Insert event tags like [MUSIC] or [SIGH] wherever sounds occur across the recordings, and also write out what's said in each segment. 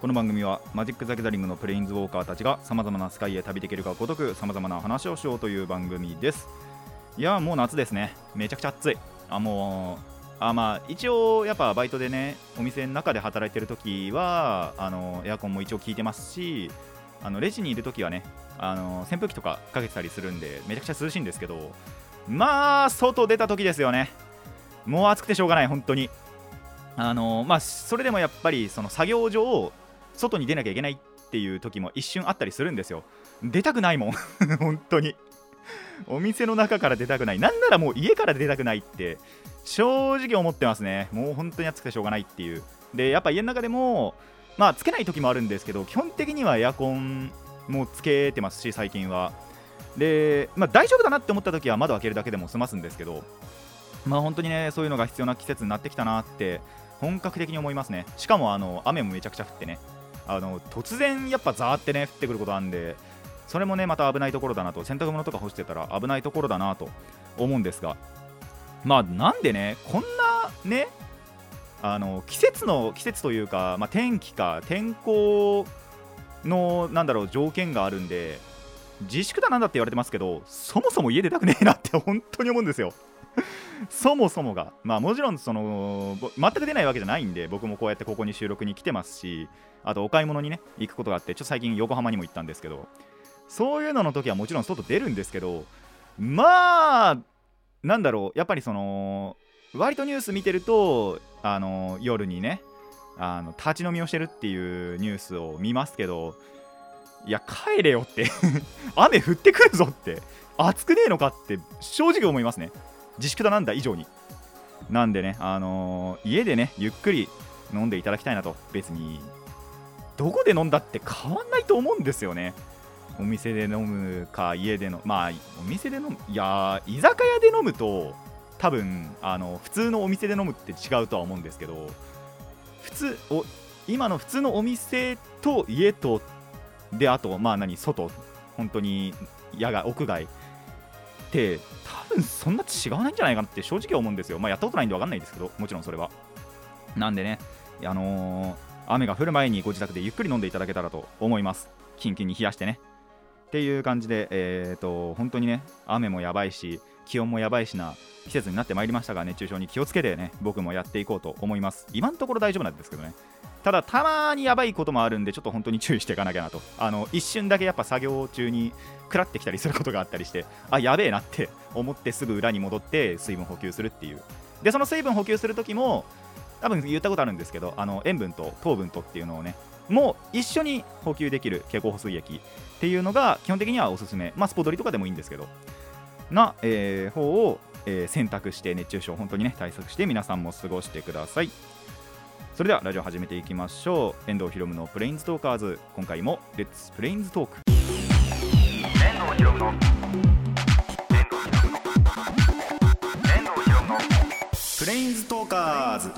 この番組はマジック・ザ・ギャザリングのプレインズウォーカーたちがさまざまなスカイへ旅できるかごとくさまざまな話をしようという番組です。いやもう夏ですね。めちゃくちゃ暑い。あもうあまあ一応やっぱバイトでねお店の中で働いてる時はあのエアコンも一応効いてますしあのレジにいる時はねあの扇風機とかかけてたりするんでめちゃくちゃ涼しいんですけどまあ外出た時ですよね。もう暑くてしょうがない本当に。あのまあそれでもやっぱりその作業上外に出なきゃいけないっていう時も一瞬あったりするんですよ。出たくないもん。[LAUGHS] 本当に。お店の中から出たくない。なんならもう家から出たくないって正直思ってますね。もう本当に暑くてしょうがないっていう。でやっぱ家の中でもまあつけない時もあるんですけど基本的にはエアコンもつけてますし最近は。で、まあ、大丈夫だなって思った時は窓開けるだけでも済ますんですけどまあ本当にねそういうのが必要な季節になってきたなって本格的に思いますね。しかもあの雨もめちゃくちゃ降ってね。あの突然やっぱザーってね降ってくることあるんでそれもねまた危ないところだなと洗濯物とか干してたら危ないところだなと思うんですがまあなんでねこんなねあの季節の季節というか、まあ、天気か天候のなんだろう条件があるんで自粛だなんだって言われてますけどそもそも家出たくねえなって本当に思うんですよ。[LAUGHS] そもそもがまあもちろんその全く出ないわけじゃないんで僕もこうやってここに収録に来てますしあとお買い物にね行くことがあってちょっと最近横浜にも行ったんですけどそういうのの時はもちろん外出るんですけどまあなんだろうやっぱりその割とニュース見てるとあの夜にねあの立ち飲みをしてるっていうニュースを見ますけどいや帰れよって [LAUGHS] 雨降ってくるぞって暑くねえのかって正直思いますね。自粛だなんだ以上に。なんでねあのー、家でねゆっくり飲んでいただきたいなと別に。どこで飲んだって変わんないと思うんですよね。お店で飲むか家でのまあお店で飲むいや居酒屋で飲むと多分あの普通のお店で飲むって違うとは思うんですけど普通お今の普通のお店と家とであとまあ何外。本当に野外屋外。って多分そんな違わないんじゃないかなって正直思うんですよ。まあやったことないんで分かんないですけどもちろんそれは。なんでねあのー、雨が降る前にご自宅でゆっくり飲んでいただけたらと思います。キンキンに冷やしてね。っていう感じでえっ、ー、と本当にね雨もやばいし気温もやばいしな季節になってまいりましたが熱中症に気をつけてね僕もやっていこうと思います。今のところ大丈夫なんですけどね。ただたまにやばいこともあるんでちょっと本当に注意していかなきゃなと。あの一瞬だけやっぱ作業中に食らってきたりすることがあったりして [LAUGHS] あやべえなって思ってすぐ裏に戻って水分補給するっていう。でその水分補給する時も多分言ったことあるんですけどあの塩分と糖分とっていうのをねもう一緒に補給できる経口補水液っていうのが基本的にはおすすめ。まあスポドリとかでもいいんですけど。な、えー、方を、えー、選択して熱中症本当にね対策して皆さんも過ごしてください。それではラジオ始めていきましょう。遠藤ひろむのプレインズトーカーズ。今回もレッツプレインズトーク遠藤ひろむのプレインズトーカーズ。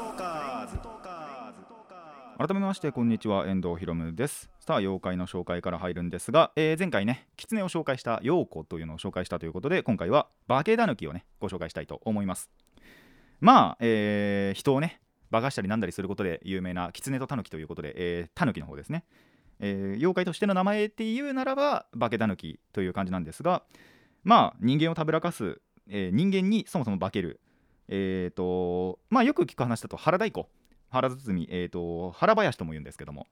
改めましてこんにちは遠藤ひろむです。さあ妖怪の紹介から入るんですが、えー、前回ね狐を紹介した陽子というのを紹介したということで今回は化け狸をねご紹介したいと思います。まあ、えー、人をね化かしたりなんだりすることで有名な狐と狸ということで、えー、狸の方ですね、えー、妖怪としての名前っていうならば化け狸という感じなんですがまあ人間をたぶらかす、えー、人間にそもそも化ける。えっ、ー、とまあよく聞く話だと腹太鼓腹包えーと、腹林とも言うんですけども。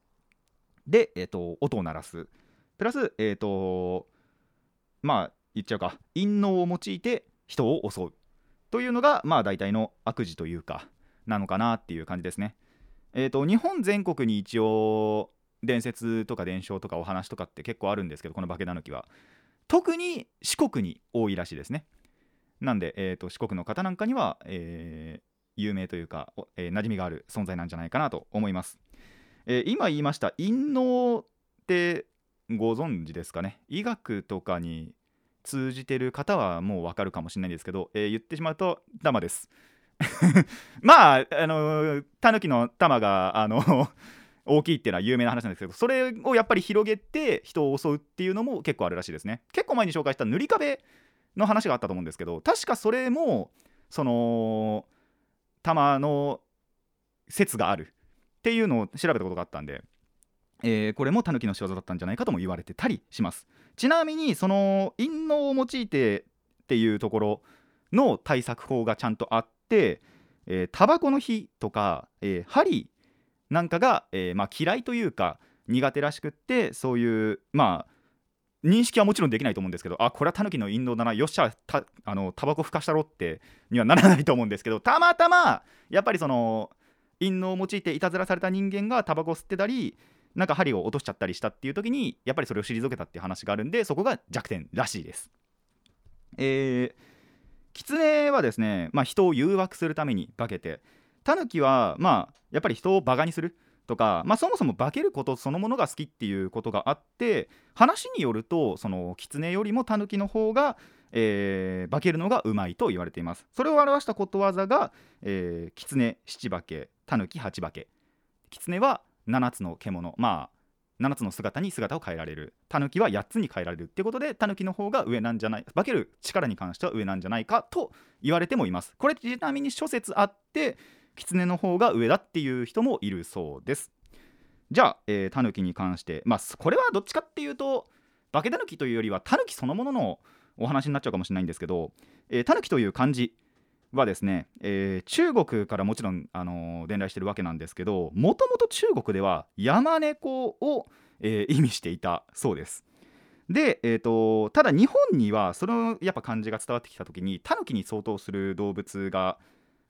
で、えーと、音を鳴らす。プラスえっ、ー、とまあ言っちゃうか。陰謀を用いて人を襲う。というのがまあ大体の悪事というか。なのかなっていう感じですね。えーと、日本全国に一応伝説とか伝承とかお話とかって結構あるんですけどこの化け狸は特に四国に多いらしいですね。なんで、えーと、四国の方なんかには、えー、有名というか、えー、馴染みがある存在なんじゃないかなと思います。えー、今言いました陰謀ってご存知ですかね医学とかに通じてる方はもうわかるかもしれないんですけど、えー、言ってしまうとダマです [LAUGHS] まああのタヌキの玉があの [LAUGHS] 大きいっていうのは有名な話なんですけどそれをやっぱり広げて人を襲うっていうのも結構あるらしいですね。結構前に紹介した塗り壁の話があったと思うんですけど確かそれもその玉の説があるっていうのを調べたことがあったんで、えー、これもタヌキの仕業だったんじゃないかとも言われてたりします。ちなみにその陰謀を用いてっていうところの対策法がちゃんとあってタバコの火とか、えー、針なんかが、えー、まあ、嫌いというか苦手らしくってそういうまあ認識はもちろんできないと思うんですけどあこれはタヌキの引導だなよっしゃたあのタバコふかしたろってにはならないと思うんですけどたまたまやっぱりその陰謀を用いていたずらされた人間がタバコ吸ってたりなんか針を落としちゃったりしたっていう時にやっぱりそれを退けたっていう話があるんでそこが弱点らしいです。えー、狐はですね、まあ、人を誘惑するために化けてタヌキはまあやっぱり人をバカにするとか、まあ、そもそも化けることそのものが好きっていうことがあって話によるとその狐よりもタヌキの方が、えー、化けるのがうまいと言われています。それを表したことわざが、えー、狐七化けタヌキ八化け。狐は7つの獣。まあ7つの姿に姿を変えられる。タヌキは8つに変えられるってことでタヌキの方が上なんじゃない化ける力に関しては上なんじゃないかと言われてもいます。これちなみに諸説あって狐の方が上だっていう人もいるそうです。じゃあ、えー、タヌキに関してまあこれはどっちかっていうと化けタヌキというよりはタヌキそのもののお話になっちゃうかもしれないんですけど、えー、タヌキという漢字はですね、えー、中国からもちろん、あのー、伝来してるわけなんですけどもともと中国では山猫を、えー、意味していたそうです。で、えーと、ただ日本にはそのやっぱ漢字が伝わってきた時にタヌキに相当する動物が、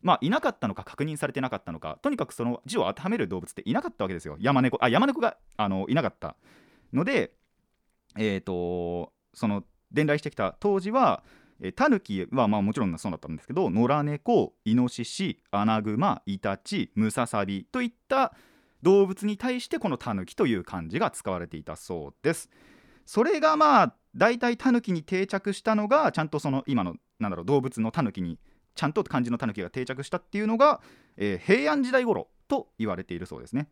まあ、いなかったのか確認されてなかったのかとにかくその字を当てはめる動物っていなかったわけですよ山猫あ山猫があのいなかったのでえっ、ー、とその伝来してきた当時はタヌキはまあもちろんそうだったんですけど野良猫イノシシアナグマイタチムササビといった動物に対してこのタヌキという漢字が使われていたそうです。それがまあ大体タヌキに定着したのがちゃんとその今のなんだろう動物のタヌキにちゃんと漢字のタヌキが定着したっていうのが、えー、平安時代頃と言われているそうですね。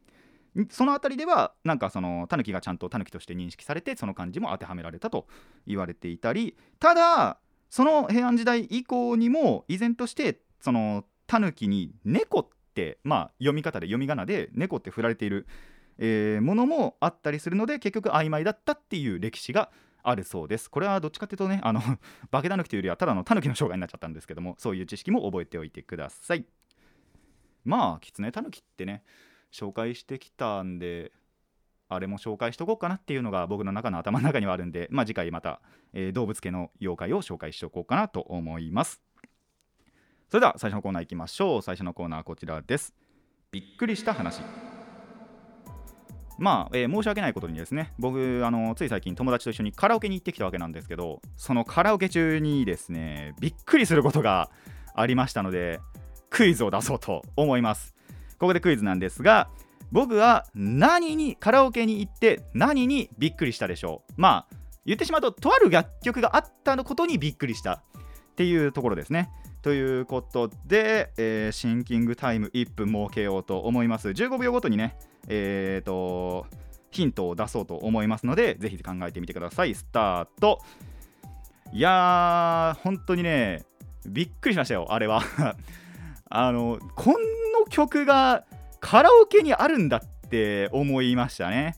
その辺りではなんかそのタヌキがちゃんとタヌキとして認識されてその漢字も当てはめられたと言われていたりただその平安時代以降にも依然としてそのタヌキに猫ってまあ読み方で読み仮名で猫って振られている、えー、ものもあったりするので結局曖昧だったっていう歴史があるそうです。これはどっちかっていうとねあの [LAUGHS] 化けタヌキというよりはただのタヌキの障害になっちゃったんですけどもそういう知識も覚えておいてください。まあキツネタヌキってね紹介してきたんであれも紹介しとこうかなっていうのが僕の中の頭の中にはあるんで、まあ、次回また、えー、動物系の妖怪を紹介しておこうかなと思います。それでは最初のコーナーいきましょう。最初のコーナーはこちらです。びっくりした話。まあ、えー、申し訳ないことにですね僕あのつい最近友達と一緒にカラオケに行ってきたわけなんですけどそのカラオケ中にですねびっくりすることがありましたのでクイズを出そうと思います。ここでクイズなんですが僕は何にカラオケに行って何にびっくりしたでしょう。まあ言ってしまうととある楽曲があったのことにびっくりしたっていうところですね。ということで、えー、シンキングタイム1分設けようと思います。15秒ごとにねえーとヒントを出そうと思いますのでぜひ考えてみてください。スタート。いやー本当にねびっくりしましたよあれは。[LAUGHS] あのこの曲がカラオケにあるんだって思いましたね。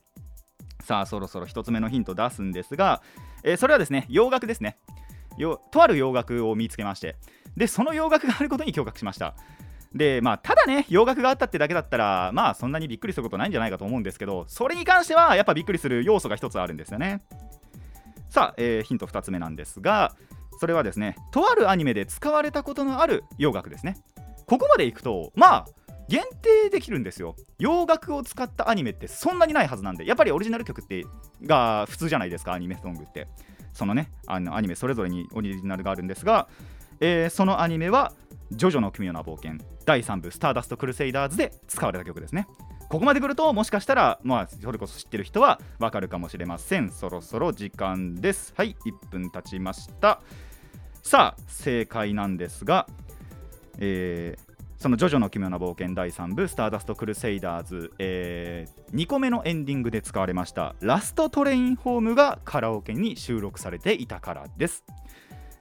さあそろそろ1つ目のヒント出すんですが、えー、それはですね洋楽ですね。よとある洋楽を見つけまして。でその洋楽があることに驚愕しました。でまあただね洋楽があったってだけだったらまあそんなにびっくりすることないんじゃないかと思うんですけどそれに関してはやっぱびっくりする要素が1つあるんですよね。さあ、えー、ヒント2つ目なんですがそれはですねとあるアニメで使われたことのある洋楽ですね。ここまでいくとまあ限定できるんですよ。洋楽を使ったアニメってそんなにないはずなんでやっぱりオリジナル曲ってが普通じゃないですかアニメソングって。そのねあのアニメそれぞれにオリジナルがあるんですが、えー、そのアニメは「ジョジョの奇妙な冒険」第3部「スターダスト・クルセイダーズ」で使われた曲ですね。ここまで来るともしかしたらまあそれこそ知ってる人はわかるかもしれません。そろそろ時間です。はい1分経ちました。さあ正解なんですがえーその「ジョジョの奇妙な冒険」第3部「スターダスト・クルセイダーズ」えー、2個目のエンディングで使われました「ラスト・トレイン・ホーム」がカラオケに収録されていたからです。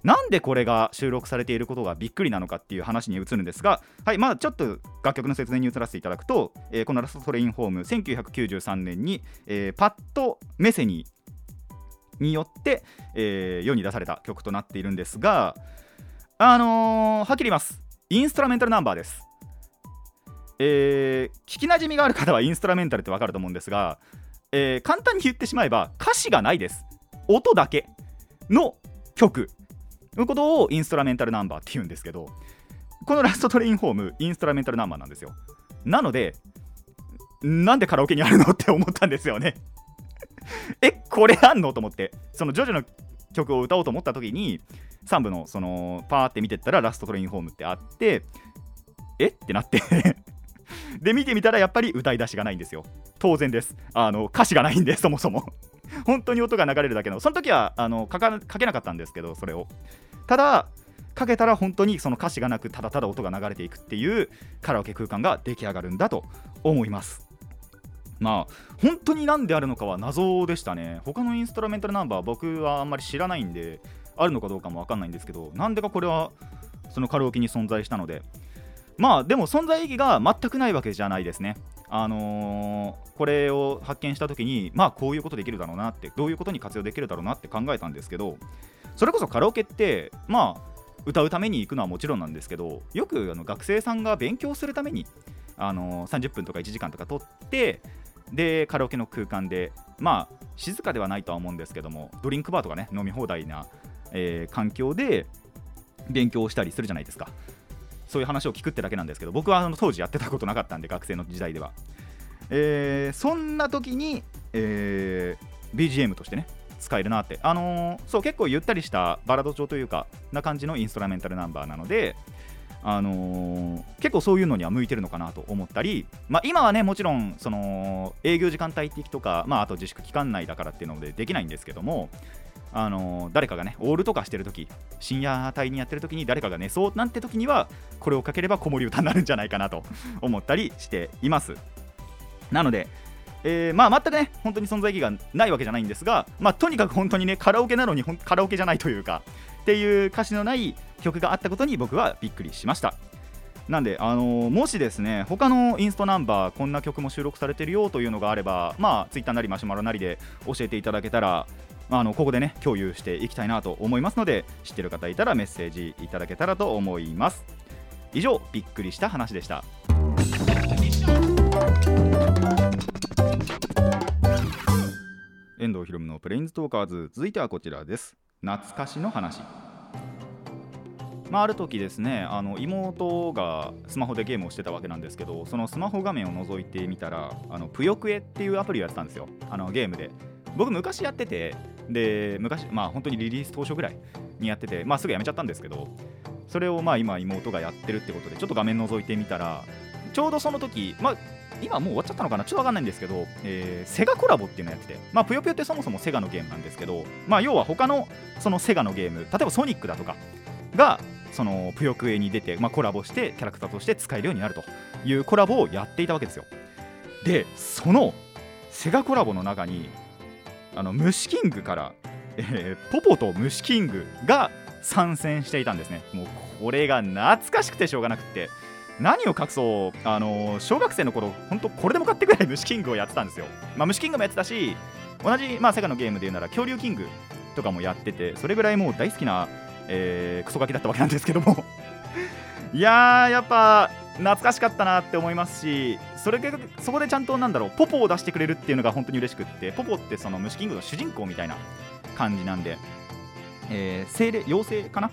なんでこれが収録されていることがびっくりなのかっていう話に移るんですが、はいまあ、ちょっと楽曲の説明に移らせていただくと、えー、このラストトレインホーム1993年に、えー、パッド・メセニによって、えー、世に出された曲となっているんですが、あのー、はっきり言います、インストラメンタルナンバーです。えー、聞きなじみがある方はインストラメンタルってわかると思うんですが、えー、簡単に言ってしまえば歌詞がないです。音だけの曲のことをインストラメンタルナンバーって言うんですけどこのラストトレインホームインストラメンタルナンバーなんですよなのでなんでカラオケにあるのって思ったんですよねえこれあんの？と思ってそのジョジョの曲を歌おうと思った時に3部のそのパーって見てったらラストトレインホームってあってえ？ってなって。[LAUGHS] で見てみたらやっぱり歌い出しがないんですよ。当然です。あの歌詞がないんでそもそも。本当に音が流れるだけの。その時はあの書か書けなかったんですけどそれを。ただかけたら本当にその歌詞がなくただただ音が流れていくっていうカラオケ空間が出来上がるんだと思います。まあ本当に何であるのかは謎でしたね。他のインストラメンタルナンバー僕はあんまり知らないんであるのかどうかも分かんないんですけどなんでかこれはそのカラオケに存在したので。まあでも存在意義が全くないわけじゃないですね。あのー、これを発見した時にまあこういうことできるだろうなってどういうことに活用できるだろうなって考えたんですけどそれこそカラオケってまあ歌うために行くのはもちろんなんですけどよくあの学生さんが勉強するために、あのー、30分とか1時間とか取ってでカラオケの空間でまあ静かではないとは思うんですけどもドリンクバーとかね飲み放題な、えー、環境で勉強をしたりするじゃないですか。そういう話を聞くってだけなんですけど僕はあの当時やってたことなかったんで学生の時代では、えー、そんな時に、えー、BGM としてね使えるなって。あのー、そう結構ゆったりしたバラード調というかな感じのインストラメンタルナンバーなのであのー、結構そういうのには向いてるのかなと思ったり、まあ、今はねもちろんその営業時間帯的とか、まあ、あと自粛期間内だからっていうのでできないんですけどもあの誰かがねオールとかしてるとき深夜帯にやってるときに誰かが寝そうなんてときにはこれをかければ子守歌になるんじゃないかなと思ったりしています。なのでえー、まあ全くね本当に存在意義がないわけじゃないんですが、まあ、とにかく本当にねカラオケなのにカラオケじゃないというかっていう歌詞のない曲があったことに僕はびっくりしました。なんで、あのー、もしですね他のインストナンバーこんな曲も収録されてるよというのがあればまあ Twitter なりマシュマロなりで教えていただけたらあのここでね共有していきたいなと思いますので知ってる方いたらメッセージいただけたらと思います。以上びっくりした話でした。遠藤ひろむのプレインズトーカーズ。続いてはこちらです。懐かしの話。まあ、ある時ですねあの妹がスマホでゲームをしてたわけなんですけどそのスマホ画面を覗いてみたらあのぷよくえっていうアプリをやってたんですよ。あのゲームで。僕昔やっててで昔まあ本当にリリース当初ぐらいにやっててまあすぐやめちゃったんですけどそれをまあ今妹がやってるってことでちょっと画面覗いてみたらちょうどその時まあ今もう終わっちゃったのかな？ちょっとわかんないんですけど、えー、セガコラボっていうのやってて、まあ、ぷよぷよってそもそもセガのゲームなんですけど、まあ、要は他のそのセガのゲーム、例えばソニックだとかが、そのぷよくえに出て、まあ、コラボしてキャラクターとして使えるようになるというコラボをやっていたわけですよ。で、そのセガコラボの中にあの虫キングから、えー、ポポと虫キングが参戦していたんですね。もうこれが懐かしくてしょうがなくって。何を隠そう、あのー、小学生の頃本当これでも買ってくらい虫キングをやってたんですよ、まあ、虫キングもやってたし同じ、まあ、セガのゲームで言うなら恐竜キングとかもやっててそれぐらいもう大好きな、えー、クソガキだったわけなんですけども。[LAUGHS] いやーやっぱ懐かしかったなって思いますしそれそこでちゃんとなんだろうポポを出してくれるっていうのが本当に嬉しくってポポってその虫キングの主人公みたいな感じなんで、えー、精霊妖精かな、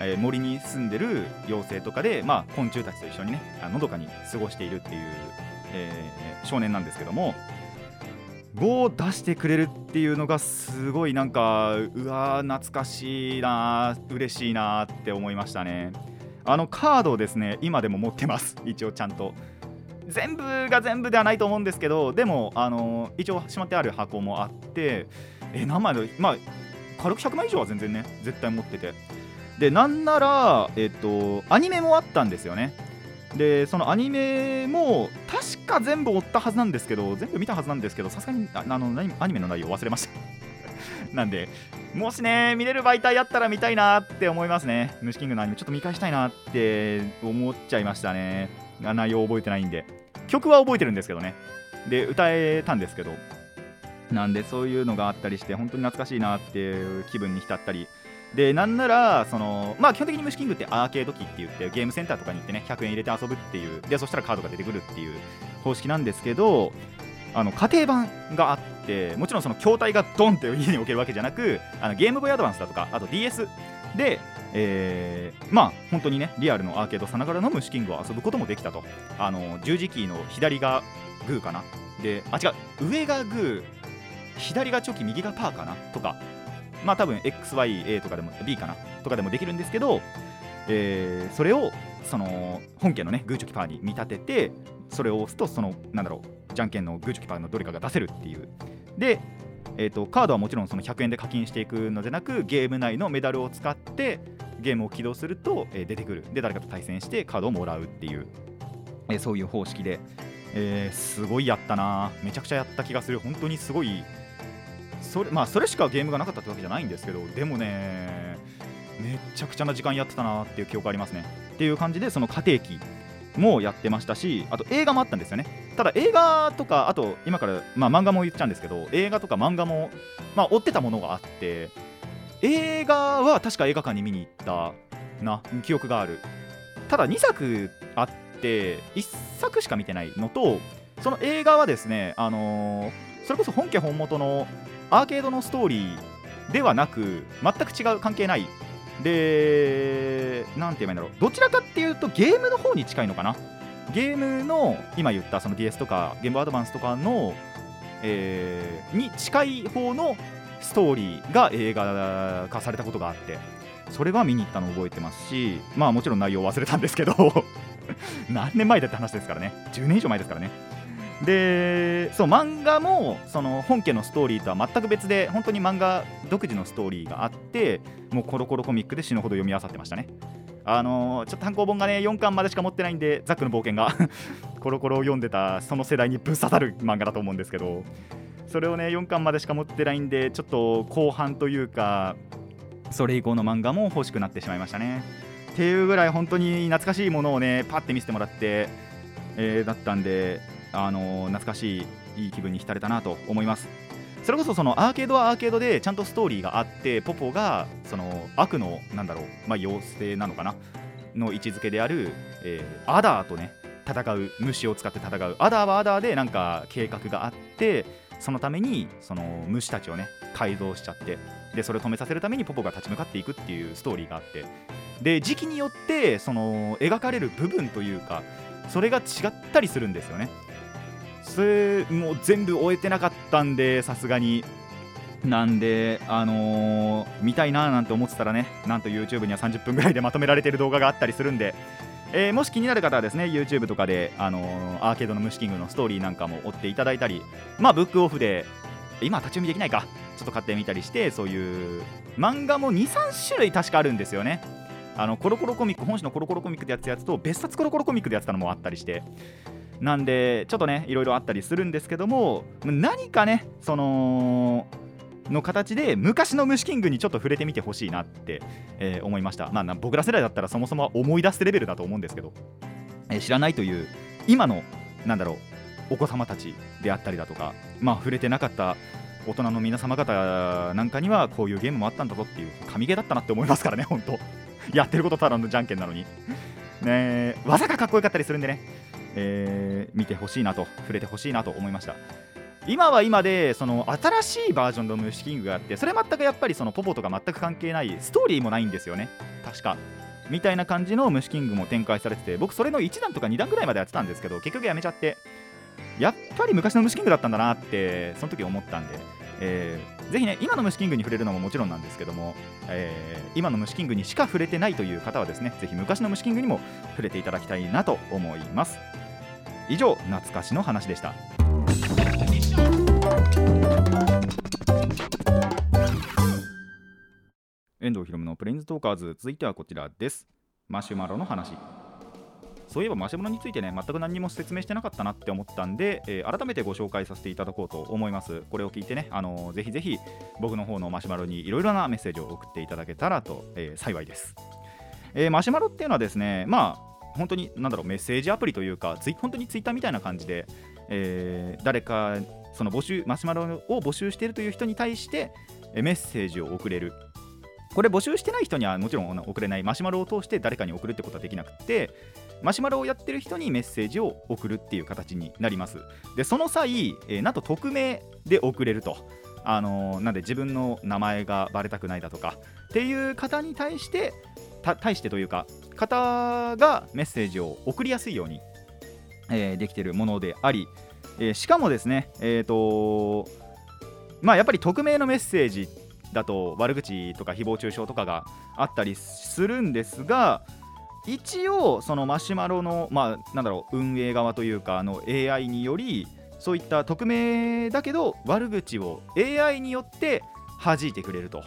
えー、森に住んでる妖精とかで、まあ、昆虫たちと一緒にねのどかに過ごしているっていう、えー、少年なんですけども5を出してくれるっていうのがすごいなんかうわ懐かしいな嬉しいなって思いましたね。あのカードをですね今でも持ってます。[LAUGHS] 一応ちゃんと。全部が全部ではないと思うんですけどでもあの一応しまってある箱もあってえ何枚でまあ軽く100枚以上は全然ね絶対持ってて。でなんならえっとアニメもあったんですよね。でそのアニメも確か全部追ったはずなんですけど全部見たはずなんですけどさすがにあのアニメの内容忘れました。[LAUGHS] なんでもしね見れる媒体あったら見たいなって思いますね。虫キングのアニメちょっと見返したいなって思っちゃいましたね。内容覚えてないんで。曲は覚えてるんですけどね。で歌えたんですけど。なんでそういうのがあったりして本当に懐かしいなっていう気分に浸ったりでなんならそのまあ基本的に虫キングってアーケード機って言ってゲームセンターとかに行ってね100円入れて遊ぶっていうでそしたらカードが出てくるっていう方式なんですけどあの家庭版があってもちろんその筐体がドンって家に置けるわけじゃなくあのゲームボーイアドバンスだとかあと DS で、えー、まあ本当にねリアルのアーケードさながらの虫キングを遊ぶこともできたと。あの十字キーの左がグーかな。であ違う上がグー左がチョキ右がパーかなとかまあ多分 XYA とかでも B かなとかでもできるんですけど、えー、それをその本家のねグーチョキパーに見立ててそれを押すとそのなんだろうじゃんけんのグーチョキパーのどれかが出せるっていう。で、えーと、カードはもちろんその100円で課金していくのでなくゲーム内のメダルを使ってゲームを起動すると、えー、出てくる。で誰かと対戦してカードをもらうっていう、えー、そういう方式で、えー、すごいやったな。めちゃくちゃやった気がする。本当にすごいそれまあそれしかゲームがなかったってわけじゃないんですけどでもねめっちゃくちゃな時間やってたなっていう記憶ありますね。っていう感じでその家庭機もやってましたしあと映画もあったんですよね。ただ映画とかあと今から、まあ、漫画も言っちゃうんですけど映画とか漫画も、まあ、追ってたものがあって映画は確か映画館に見に行ったな記憶がある。ただ2作あって1作しか見てないのとその映画はですねあのー、それこそ本家本元のアーケードのストーリーではなく全く違う関係ない。で何て言えばいいんだろう。どちらかっていうとゲームの方に近いのかな？ゲームの今言ったその DS とかゲームアドバンスとかの、えー、に近い方のストーリーが映画化されたことがあってそれは見に行ったのを覚えてますしまあもちろん内容忘れたんですけど [LAUGHS] 何年前だって話ですからね。10年以上前ですからね。でそう漫画もその本家のストーリーとは全く別で本当に漫画独自のストーリーがあってもうコロコロコミックで死ぬほど読み漁ってましたね。あのー、ちょっと単行本がね4巻までしか持ってないんでザックの冒険が [LAUGHS] コロコロを読んでたその世代にぶっ刺さる漫画だと思うんですけどそれをね4巻までしか持ってないんでちょっと後半というかそれ以降の漫画も欲しくなってしまいましたね。っていうぐらい本当に懐かしいものをねパッて見せてもらって、えー、だったんであの懐かしいいい気分に浸れたなと思います。それこそそのアーケードはアーケードでちゃんとストーリーがあってポポがその悪のなんだろう、まあ、妖精なのかな？の位置づけである、えー、アダーとね戦う虫を使って戦う。アダーはアダーでなんか計画があってそのためにその虫たちをね改造しちゃってでそれを止めさせるためにポポが立ち向かっていくっていうストーリーがあって。で時期によってその描かれる部分というかそれが違ったりするんですよね。それもう全部終えてなかったんでさすがに。なんで、あのー、見たいななんて思ってたらねなんと YouTube には30分ぐらいでまとめられてる動画があったりするんで、えー、もし気になる方はですね YouTube とかで、あのー、アーケードの虫キングのストーリーなんかも追っていただいたりまあブックオフで今立ち読みできないかちょっと買ってみたりしてそういう漫画も23種類確かあるんですよね。あのコロコロコミック本誌のコロコロコミックでやったやつと別冊コロコロコミックでやってたのもあったりして。なんでちょっとねいろいろあったりするんですけども何かねそのの形で昔の虫キングにちょっと触れてみてほしいなって、えー、思いました。まあ僕ら世代だったらそもそも思い出すレベルだと思うんですけど、えー、知らないという今のなんだろうお子様たちであったりだとかまあ触れてなかった大人の皆様方なんかにはこういうゲームもあったんだぞっていう神ゲーだったなって思いますからね本当。やってることただのじゃんけんなのに。ね技がかっこよかったりするんでね。えー、見てほしいなと触れてほしいなと思いました。今は今でその新しいバージョンの虫キングがあってそれ全くやっぱりそのポポとか全く関係ないストーリーもないんですよね。確か。みたいな感じの虫キングも展開されてて僕それの1段とか2段ぐらいまでやってたんですけど結局やめちゃって。やっぱり昔の虫キングだったんだなってその時思ったんで、えー、ぜひね今の虫キングに触れるのももちろんなんですけども、えー、今の虫キングにしか触れてないという方はですねぜひ昔の虫キングにも触れていただきたいなと思います。以上懐かしの話でした。遠藤ひろむのプレインズトーカーズ続いてはこちらです。マシュマロの話。そういえばマシュマロについてね全く何も説明してなかったなって思ったんで、えー、改めてご紹介させていただこうと思います。これを聞いてね、あのー、ぜひぜひ僕の方のマシュマロにいろいろなメッセージを送っていただけたらと、えー、幸いです、えマシュマロっていうのはですねまあ本当に何だろうメッセージアプリというかツイ本当にツイッターみたいな感じで、え誰かその募集マシュマロを募集しているという人に対してメッセージを送れる。これ募集してない人にはもちろん送れない。マシュマロを通して誰かに送るってことはできなくてマシュマロをやってる人にメッセージを送るっていう形になります。でその際、えー、なんと匿名で送れると。あのー、なんで自分の名前がバレたくないだとかっていう方に対して対してというか方がメッセージを送りやすいように、えー、できているものであり、えー、しかもですねえっ、とまあやっぱり匿名のメッセージだと悪口とか誹謗中傷とかがあったりするんですが一応そのマシュマロのまあなんだろう運営側というかあの AI によりそういった匿名だけど悪口を AI によって弾いてくれると。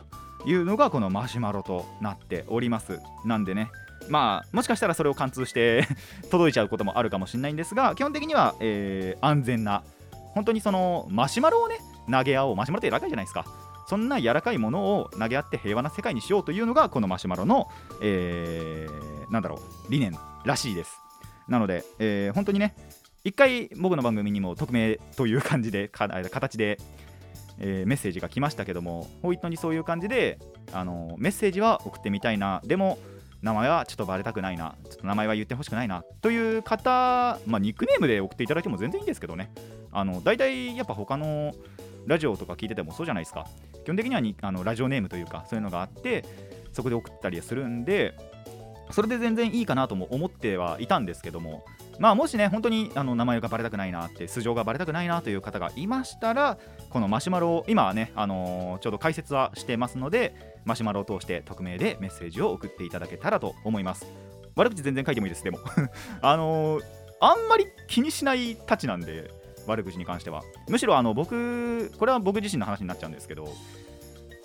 いうのがこのマシュマロとなっております。なんでね。まあもしかしたらそれを貫通して [LAUGHS] 届いちゃうこともあるかもしれないんですが基本的には、えー、安全な本当にそのマシュマロをね投げ合おう。マシュマロって柔らかいじゃないですか。そんな柔らかいものを投げ合って平和な世界にしようというのがこのマシュマロの、えー、なんだろう理念らしいです。なので、えー、本当にね一回僕の番組にも匿名という感じで形で、えー、メッセージが来ましたけども本当にそういう感じであのメッセージは送ってみたいな。でも名前はちょっとバレたくないな。ちょっと名前は言ってほしくないな。という方、まあ、ニックネームで送っていただいても全然いいんですけどね。あの大体やっぱ他のラジオとか聞いててもそうじゃないですか。基本的にはにあのラジオネームというかそういうのがあってそこで送ったりするんでそれで全然いいかなとも思ってはいたんですけどもまあもしね本当にあの名前がバレたくないなって素性がバレたくないなという方がいましたらこのマシュマロを今はね、あのー、ちょうど解説はしてますのでマシュマロを通して匿名でメッセージを送っていただけたらと思います。悪口全然書いてもいいですでも。[LAUGHS] あのー、あんまり気にしないたちなんで悪口に関しては。むしろあの僕これは僕自身の話になっちゃうんですけど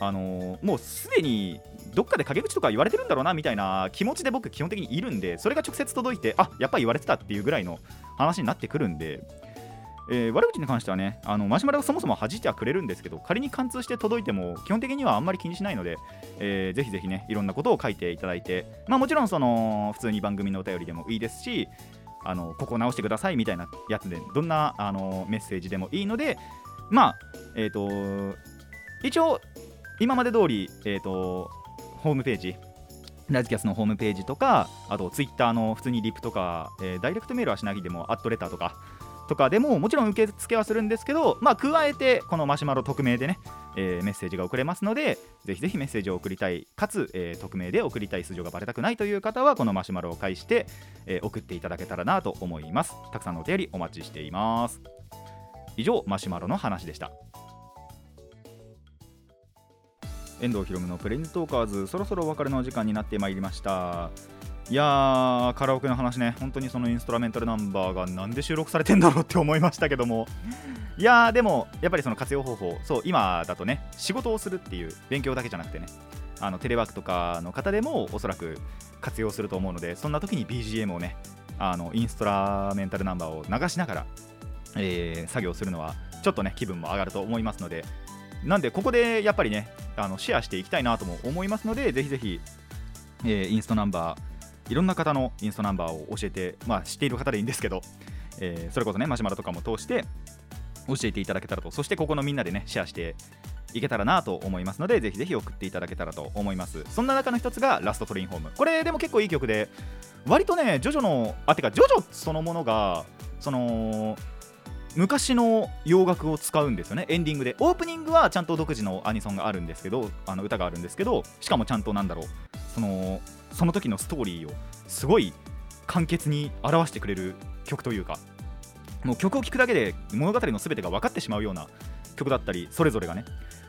あの、もうすでにどっかで陰口とか言われてるんだろうなみたいな気持ちで僕基本的にいるんでそれが直接届いてあやっぱり言われてたっていうぐらいの話になってくるんで、えー、悪口に関してはねあのマシュマロがそもそも弾いてはくれるんですけど仮に貫通して届いても基本的にはあんまり気にしないので、えー、ぜひぜひねいろんなことを書いていただいてまあもちろんその普通に番組のお便りでもいいですしあのここ直してくださいみたいなやつでどんなあのメッセージでもいいのでまあえっ、ー、と一応今まで通りえっ、ー、とホームページラジキャスのホームページとかあとツイッターの普通にリプとか、えー、ダイレクトメールはしなくてもアットレターとかとかでももちろん受け付けはするんですけど、まあ、加えてこのマシュマロ匿名でね、えー、メッセージが送れますのでぜひぜひメッセージを送りたいかつ、えー、匿名で送りたい素性がバレたくないという方はこのマシュマロを介して、えー、送っていただけたらなと思います。たくさんのお便りお待ちしています。以上マシュマロの話でした。遠藤ひろむのプレイントーカーズそろそろお別れの時間になってまいりました。いやーカラオケの話ね。本当にそのインストラメンタルナンバーがなんで収録されてんだろうって思いましたけども。いやーでもやっぱりその活用方法そう今だとね仕事をするっていう勉強だけじゃなくてねあのテレワークとかの方でもおそらく活用すると思うのでそんな時に BGM をねあのインストラメンタルナンバーを流しながら、えー、作業するのはちょっとね気分も上がると思いますのでなんでここでやっぱりねあのシェアしていきたいなとも思いますのでぜひぜひ、えー、インストナンバーいろんな方のインストナンバーを教えて、まあ、知っている方でいいんですけど、えー、それこそね、マシュマロとかも通して教えていただけたらと、そしてここのみんなでね、シェアしていけたらなと思いますので、ぜひぜひ送っていただけたらと思います。そんな中の一つがラストトレインホーム。これでも結構いい曲で、割とね、ジョジョの、あ、てか、ジョジョそのものが、その、昔の洋楽を使うんですよね。エンディングで。オープニングはちゃんと独自のアニソンがあるんですけどあの歌があるんですけどしかもちゃんとなんだろう。そのその時のストーリーをすごい簡潔に表してくれる曲というかもう曲を聴くだけで物語の全てが分かってしまうような曲だったりそれぞれがね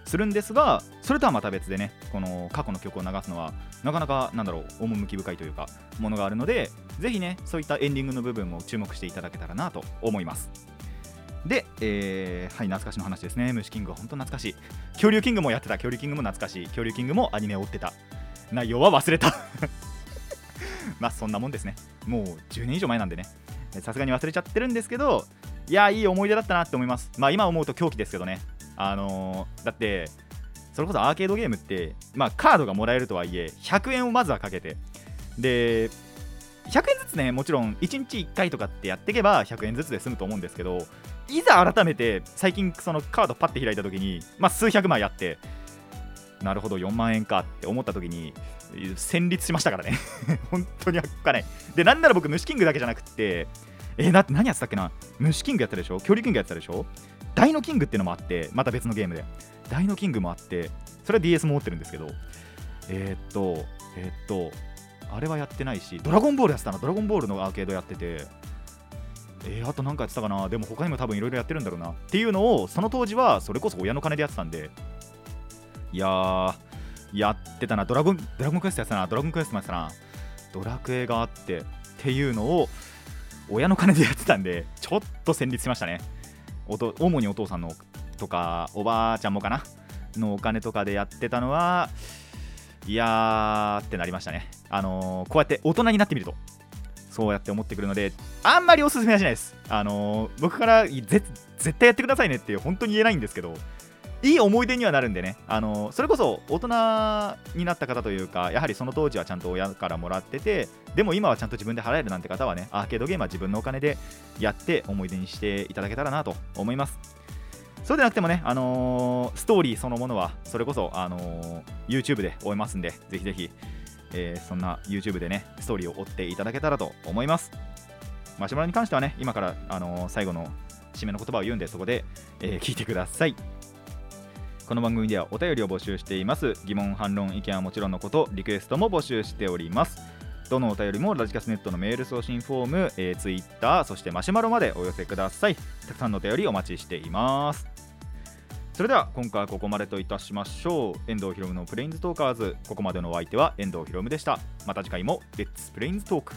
するんですがそれとはまた別でねこの過去の曲を流すのはなかなかなんだろう趣深いというかものがあるのでぜひねそういったエンディングの部分も注目していただけたらなと思います。で、えー、はい懐かしの話ですね。虫キングは本当懐かしい。恐竜キングもやってた。恐竜キングも懐かしい。恐竜キングもアニメを追ってた。内容は忘れた。[LAUGHS] まあそんなもんですね。もう10年以上前なんでね。さすがに忘れちゃってるんですけどいやいい思い出だったなって思います。まあ今思うと狂気ですけどね。あのー、だってそれこそアーケードゲームってまあカードがもらえるとはいえ100円をまずはかけて。で100円ずつねもちろん1日1回とかってやっていけば100円ずつで済むと思うんですけどいざ改めて最近そのカードパッて開いた時にまあ数百枚あってなるほど4万円かって思った時に戦慄しましたからね。[LAUGHS] 本当におっかないでなんなら僕虫キングだけじゃなくってえー、な何やってたっけな？虫キングやったでしょ？恐竜キングやったでしょ？ダイノキングっていうのもあってまた別のゲームで。ダイノキングもあってそれは DS も持ってるんですけどえー、っとえー、っとあれはやってないしドラゴンボールやってたな。ドラゴンボールのアーケードやっててえー、あと何かやってたかな？でも他にも多分いろいろやってるんだろうな。っていうのをその当時はそれこそ親の金でやってたんで。いややってたな。ドラゴンドラゴンクエストやってたな。ドラゴンクエストもやってたな。ドラクエがあってっていうのを親の金でやってたんでちょっと戦慄しましたね。主にお父さんのとかおばあちゃんもかな？のお金とかでやってたのはいやーってなりましたね。あのー、こうやって大人になってみると。そうやって思ってくるのであんまりおすすめはしないですあのー、僕から絶対やってくださいねって本当に言えないんですけどいい思い出にはなるんでね、あのそれこそ大人になった方というか、やはりその当時はちゃんと親からもらってて、でも今はちゃんと自分で払えるなんて方はね、アーケードゲームは自分のお金でやって思い出にしていただけたらなと思います。そうでなくてもね、あのー、ストーリーそのものは、それこそ、あのー、YouTube で追えますんで、ぜひぜひ、えー、そんな YouTube でね、ストーリーを追っていただけたらと思います。マシュマロに関してはね、今から、あの最後の締めの言葉を言うんで、そこで、え聞いてください。この番組ではお便りを募集しています疑問反論意見はもちろんのことリクエストも募集しておりますどのお便りもラジカスネットのメール送信フォーム、えー、ツイッターそしてマシュマロまでお寄せくださいたくさんのお便りお待ちしていますそれでは今回はここまでといたしましょう。遠藤博夢のプレインズトーカーズ。ここまでのお相手は遠藤博夢でした。また次回もレッツプレインズトーク。